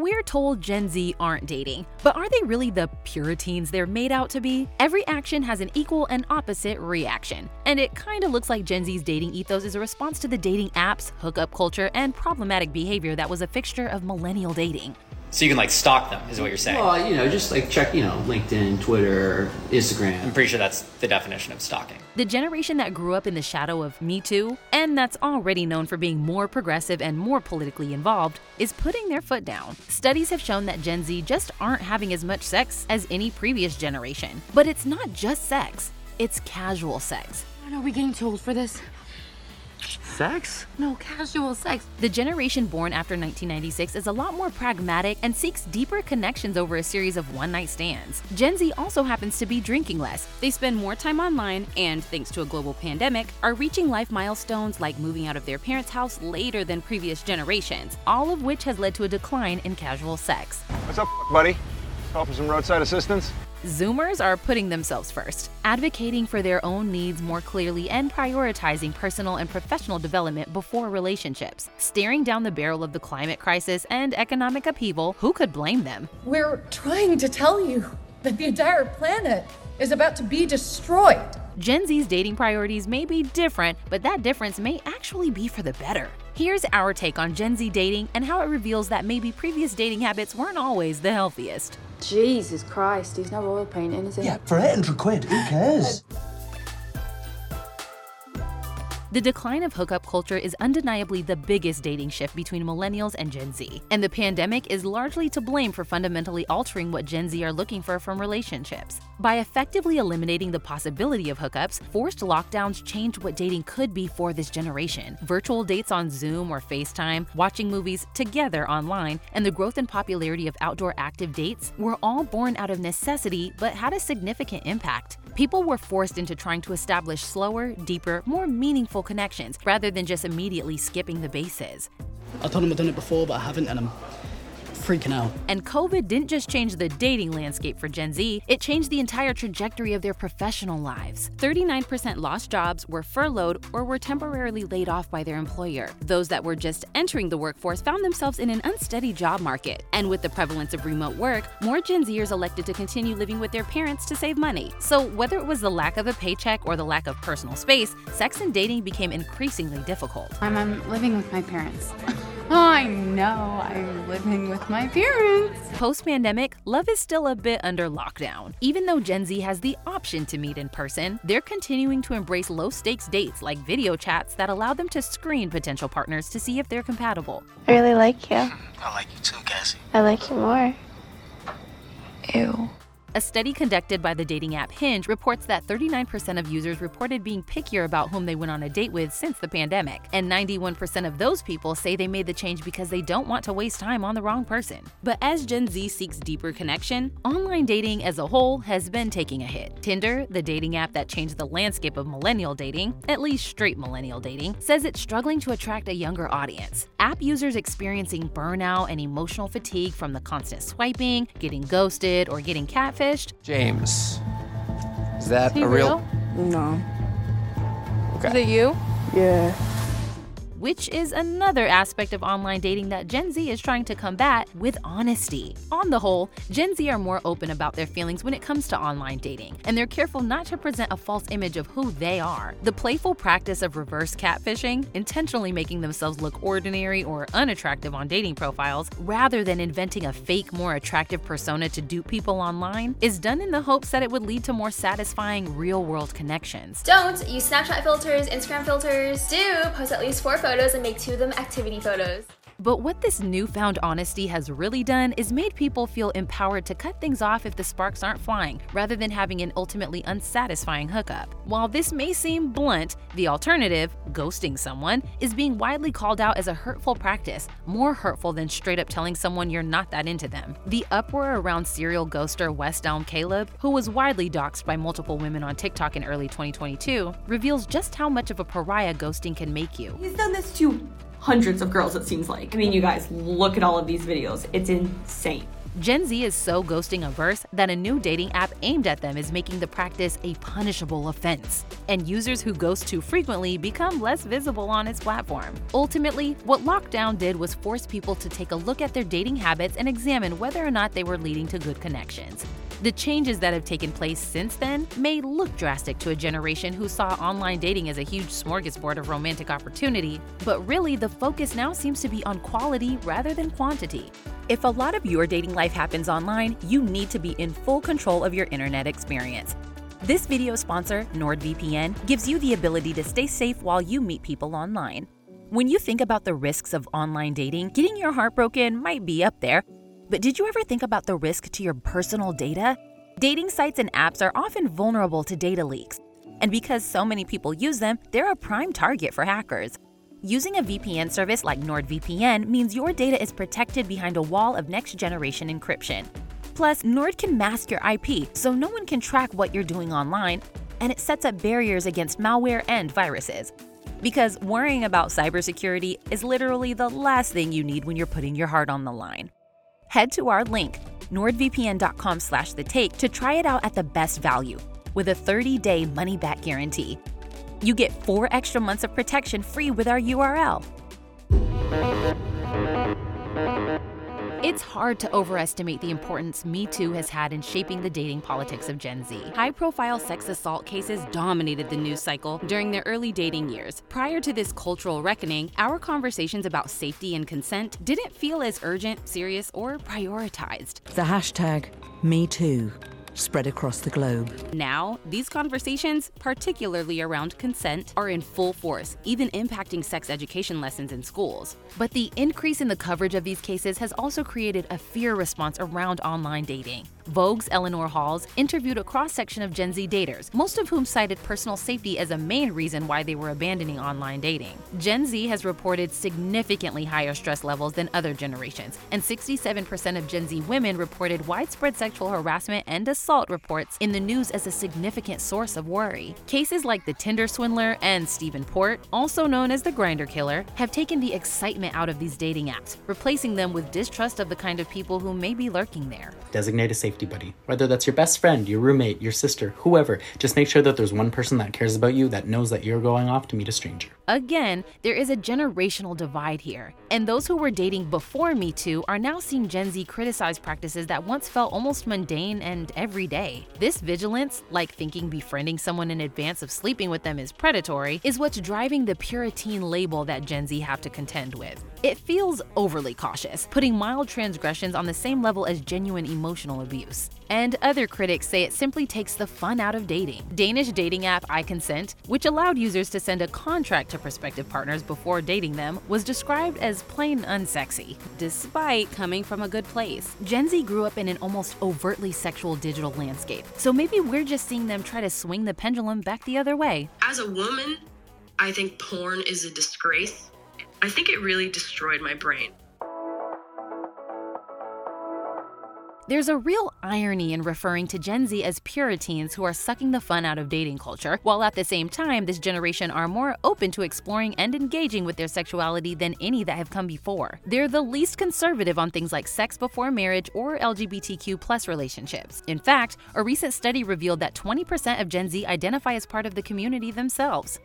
We're told Gen Z aren't dating, but are they really the puriteens they're made out to be? Every action has an equal and opposite reaction, and it kinda looks like Gen Z's dating ethos is a response to the dating apps, hookup culture, and problematic behavior that was a fixture of millennial dating. So you can like stalk them, is what you're saying. Well, you know, just like check, you know, LinkedIn, Twitter, Instagram. I'm pretty sure that's the definition of stalking. The generation that grew up in the shadow of Me Too, and that's already known for being more progressive and more politically involved, is putting their foot down. Studies have shown that Gen Z just aren't having as much sex as any previous generation. But it's not just sex, it's casual sex. Are we getting too old for this? Sex? No, casual sex. The generation born after 1996 is a lot more pragmatic and seeks deeper connections over a series of one night stands. Gen Z also happens to be drinking less. They spend more time online and, thanks to a global pandemic, are reaching life milestones like moving out of their parents' house later than previous generations, all of which has led to a decline in casual sex. What's up, buddy? Call for some roadside assistance? Zoomers are putting themselves first, advocating for their own needs more clearly and prioritizing personal and professional development before relationships. Staring down the barrel of the climate crisis and economic upheaval, who could blame them? We're trying to tell you that the entire planet is about to be destroyed. Gen Z's dating priorities may be different, but that difference may actually be for the better. Here's our take on Gen Z dating and how it reveals that maybe previous dating habits weren't always the healthiest. Jesus Christ, he's no oil painting, is he? Yeah, for 800 quid, who cares? The decline of hookup culture is undeniably the biggest dating shift between millennials and Gen Z, and the pandemic is largely to blame for fundamentally altering what Gen Z are looking for from relationships. By effectively eliminating the possibility of hookups, forced lockdowns changed what dating could be for this generation. Virtual dates on Zoom or FaceTime, watching movies together online, and the growth and popularity of outdoor active dates were all born out of necessity but had a significant impact. People were forced into trying to establish slower, deeper, more meaningful connections rather than just immediately skipping the bases. I told him I've done it before, but I haven't, and I'm freaking out. And COVID didn't just change the dating landscape for Gen Z, it changed the entire trajectory of their professional lives. 39% lost jobs, were furloughed, or were temporarily laid off by their employer. Those that were just entering the workforce found themselves in an unsteady job market. And with the prevalence of remote work, more Gen Zers elected to continue living with their parents to save money. So, whether it was the lack of a paycheck or the lack of personal space, sex and dating became increasingly difficult. I'm, I'm living with my parents. I know, I'm living with my parents. Post pandemic, love is still a bit under lockdown. Even though Gen Z has the option to meet in person, they're continuing to embrace low stakes dates like video chats that allow them to screen potential partners to see if they're compatible. I really like you. Hmm, I like you too, Cassie. I like you more. Ew. A study conducted by the dating app Hinge reports that 39% of users reported being pickier about whom they went on a date with since the pandemic, and 91% of those people say they made the change because they don't want to waste time on the wrong person. But as Gen Z seeks deeper connection, online dating as a whole has been taking a hit. Tinder, the dating app that changed the landscape of millennial dating, at least straight millennial dating, says it's struggling to attract a younger audience. App users experiencing burnout and emotional fatigue from the constant swiping, getting ghosted, or getting catfished James. Is that Is he a real? No. Okay. Is it you? Yeah. Which is another aspect of online dating that Gen Z is trying to combat with honesty. On the whole, Gen Z are more open about their feelings when it comes to online dating, and they're careful not to present a false image of who they are. The playful practice of reverse catfishing, intentionally making themselves look ordinary or unattractive on dating profiles, rather than inventing a fake, more attractive persona to dupe people online, is done in the hopes that it would lead to more satisfying real world connections. Don't use Snapchat filters, Instagram filters. Do post at least four photos and make two of them activity photos. But what this newfound honesty has really done is made people feel empowered to cut things off if the sparks aren't flying, rather than having an ultimately unsatisfying hookup. While this may seem blunt, the alternative, ghosting someone, is being widely called out as a hurtful practice, more hurtful than straight up telling someone you're not that into them. The uproar around serial ghoster West Elm Caleb, who was widely doxxed by multiple women on TikTok in early 2022, reveals just how much of a pariah ghosting can make you. He's done this to hundreds of girls, it seems like. I mean, you guys, look at all of these videos. It's insane. Gen Z is so ghosting averse that a new dating app aimed at them is making the practice a punishable offense. And users who ghost too frequently become less visible on its platform. Ultimately, what lockdown did was force people to take a look at their dating habits and examine whether or not they were leading to good connections. The changes that have taken place since then may look drastic to a generation who saw online dating as a huge smorgasbord of romantic opportunity, but really the focus now seems to be on quality rather than quantity. If a lot of your dating life happens online, you need to be in full control of your internet experience. This video sponsor, NordVPN, gives you the ability to stay safe while you meet people online. When you think about the risks of online dating, getting your heart broken might be up there, but did you ever think about the risk to your personal data? Dating sites and apps are often vulnerable to data leaks. And because so many people use them, they're a prime target for hackers. Using a VPN service like NordVPN means your data is protected behind a wall of next generation encryption. Plus, Nord can mask your IP so no one can track what you're doing online, and it sets up barriers against malware and viruses. Because worrying about cybersecurity is literally the last thing you need when you're putting your heart on the line head to our link, nordvpn.com slash the take to try it out at the best value with a 30-day money-back guarantee. You get four extra months of protection free with our URL. It's hard to overestimate the importance Me Too has had in shaping the dating politics of Gen Z. High profile sex assault cases dominated the news cycle during their early dating years. Prior to this cultural reckoning, our conversations about safety and consent didn't feel as urgent, serious, or prioritized. The hashtag MeToo spread across the globe. Now, these conversations, particularly around consent, are in full force, even impacting sex education lessons in schools. But the increase in the coverage of these cases has also created a fear response around online dating. Vogue's Eleanor Halls interviewed a cross section of Gen Z daters, most of whom cited personal safety as a main reason why they were abandoning online dating. Gen Z has reported significantly higher stress levels than other generations, and 67% of Gen Z women reported widespread sexual harassment and assault reports in the news as a significant source of worry. Cases like the Tinder swindler and Stephen Port, also known as the Grindr killer, have taken the excitement out of these dating apps, replacing them with distrust of the kind of people who may be lurking there. Designate a safety buddy. Whether that's your best friend, your roommate, your sister, whoever, just make sure that there's one person that cares about you that knows that you're going off to meet a stranger. Again, there is a generational divide here, and those who were dating before Me Too are now seeing Gen Z criticize practices that once felt almost mundane and everyday. This vigilance, like thinking befriending someone in advance of sleeping with them is predatory, is what's driving the Puritan label that Gen Z have to contend with. It feels overly cautious, putting mild transgressions on the same level as genuine emotional abuse. And other critics say it simply takes the fun out of dating. Danish dating app iConsent, which allowed users to send a contract to prospective partners before dating them, was described as plain unsexy, despite coming from a good place. Gen Z grew up in an almost overtly sexual digital landscape, so maybe we're just seeing them try to swing the pendulum back the other way. As a woman, I think porn is a disgrace. I think it really destroyed my brain. There's a real irony in referring to Gen Z as Puritans who are sucking the fun out of dating culture, while at the same time, this generation are more open to exploring and engaging with their sexuality than any that have come before. They're the least conservative on things like sex before marriage or LGBTQ relationships. In fact, a recent study revealed that 20% of Gen Z identify as part of the community themselves.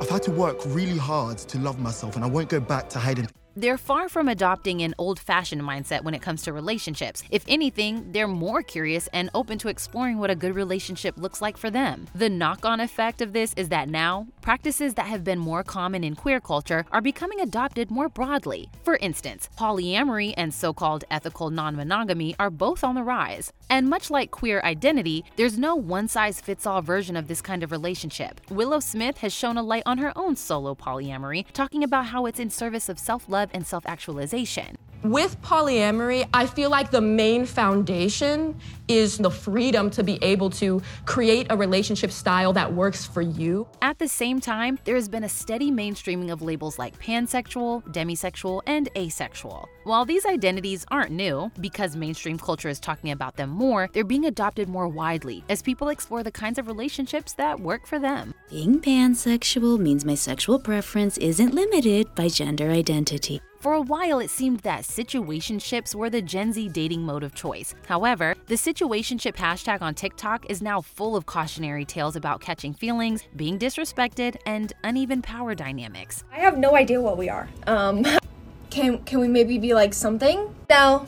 I've had to work really hard to love myself, and I won't go back to hiding. They're far from adopting an old fashioned mindset when it comes to relationships. If anything, they're more curious and open to exploring what a good relationship looks like for them. The knock on effect of this is that now, practices that have been more common in queer culture are becoming adopted more broadly. For instance, polyamory and so called ethical non monogamy are both on the rise. And much like queer identity, there's no one size fits all version of this kind of relationship. Willow Smith has shown a light on her own solo polyamory, talking about how it's in service of self love and self actualization. With polyamory, I feel like the main foundation is the freedom to be able to create a relationship style that works for you. At the same time, there has been a steady mainstreaming of labels like pansexual, demisexual, and asexual. While these identities aren't new, because mainstream culture is talking about them more, they're being adopted more widely as people explore the kinds of relationships that work for them. Being pansexual means my sexual preference isn't limited by gender identity. For a while, it seemed that situationships were the Gen Z dating mode of choice. However, the situationship hashtag on TikTok is now full of cautionary tales about catching feelings, being disrespected, and uneven power dynamics. I have no idea what we are. Um, can can we maybe be like something? No.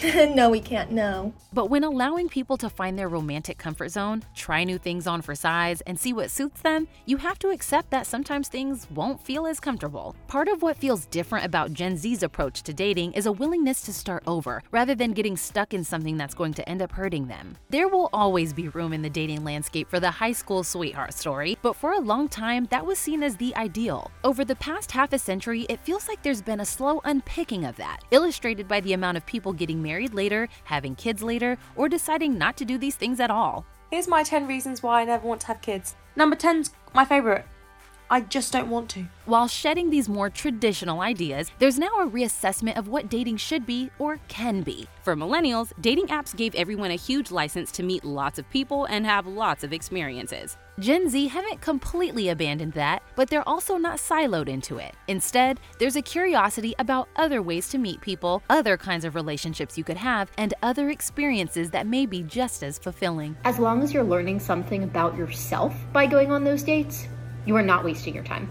no, we can't. No. But when allowing people to find their romantic comfort zone, try new things on for size, and see what suits them, you have to accept that sometimes things won't feel as comfortable. Part of what feels different about Gen Z's approach to dating is a willingness to start over, rather than getting stuck in something that's going to end up hurting them. There will always be room in the dating landscape for the high school sweetheart story, but for a long time, that was seen as the ideal. Over the past half a century, it feels like there's been a slow unpicking of that, illustrated by the amount of people getting married later, having kids later, or deciding not to do these things at all. Here's my 10 reasons why I never want to have kids. Number 10's my favourite. I just don't want to. While shedding these more traditional ideas, there's now a reassessment of what dating should be or can be. For millennials, dating apps gave everyone a huge license to meet lots of people and have lots of experiences. Gen Z haven't completely abandoned that, but they're also not siloed into it. Instead, there's a curiosity about other ways to meet people, other kinds of relationships you could have, and other experiences that may be just as fulfilling. As long as you're learning something about yourself by going on those dates, you are not wasting your time.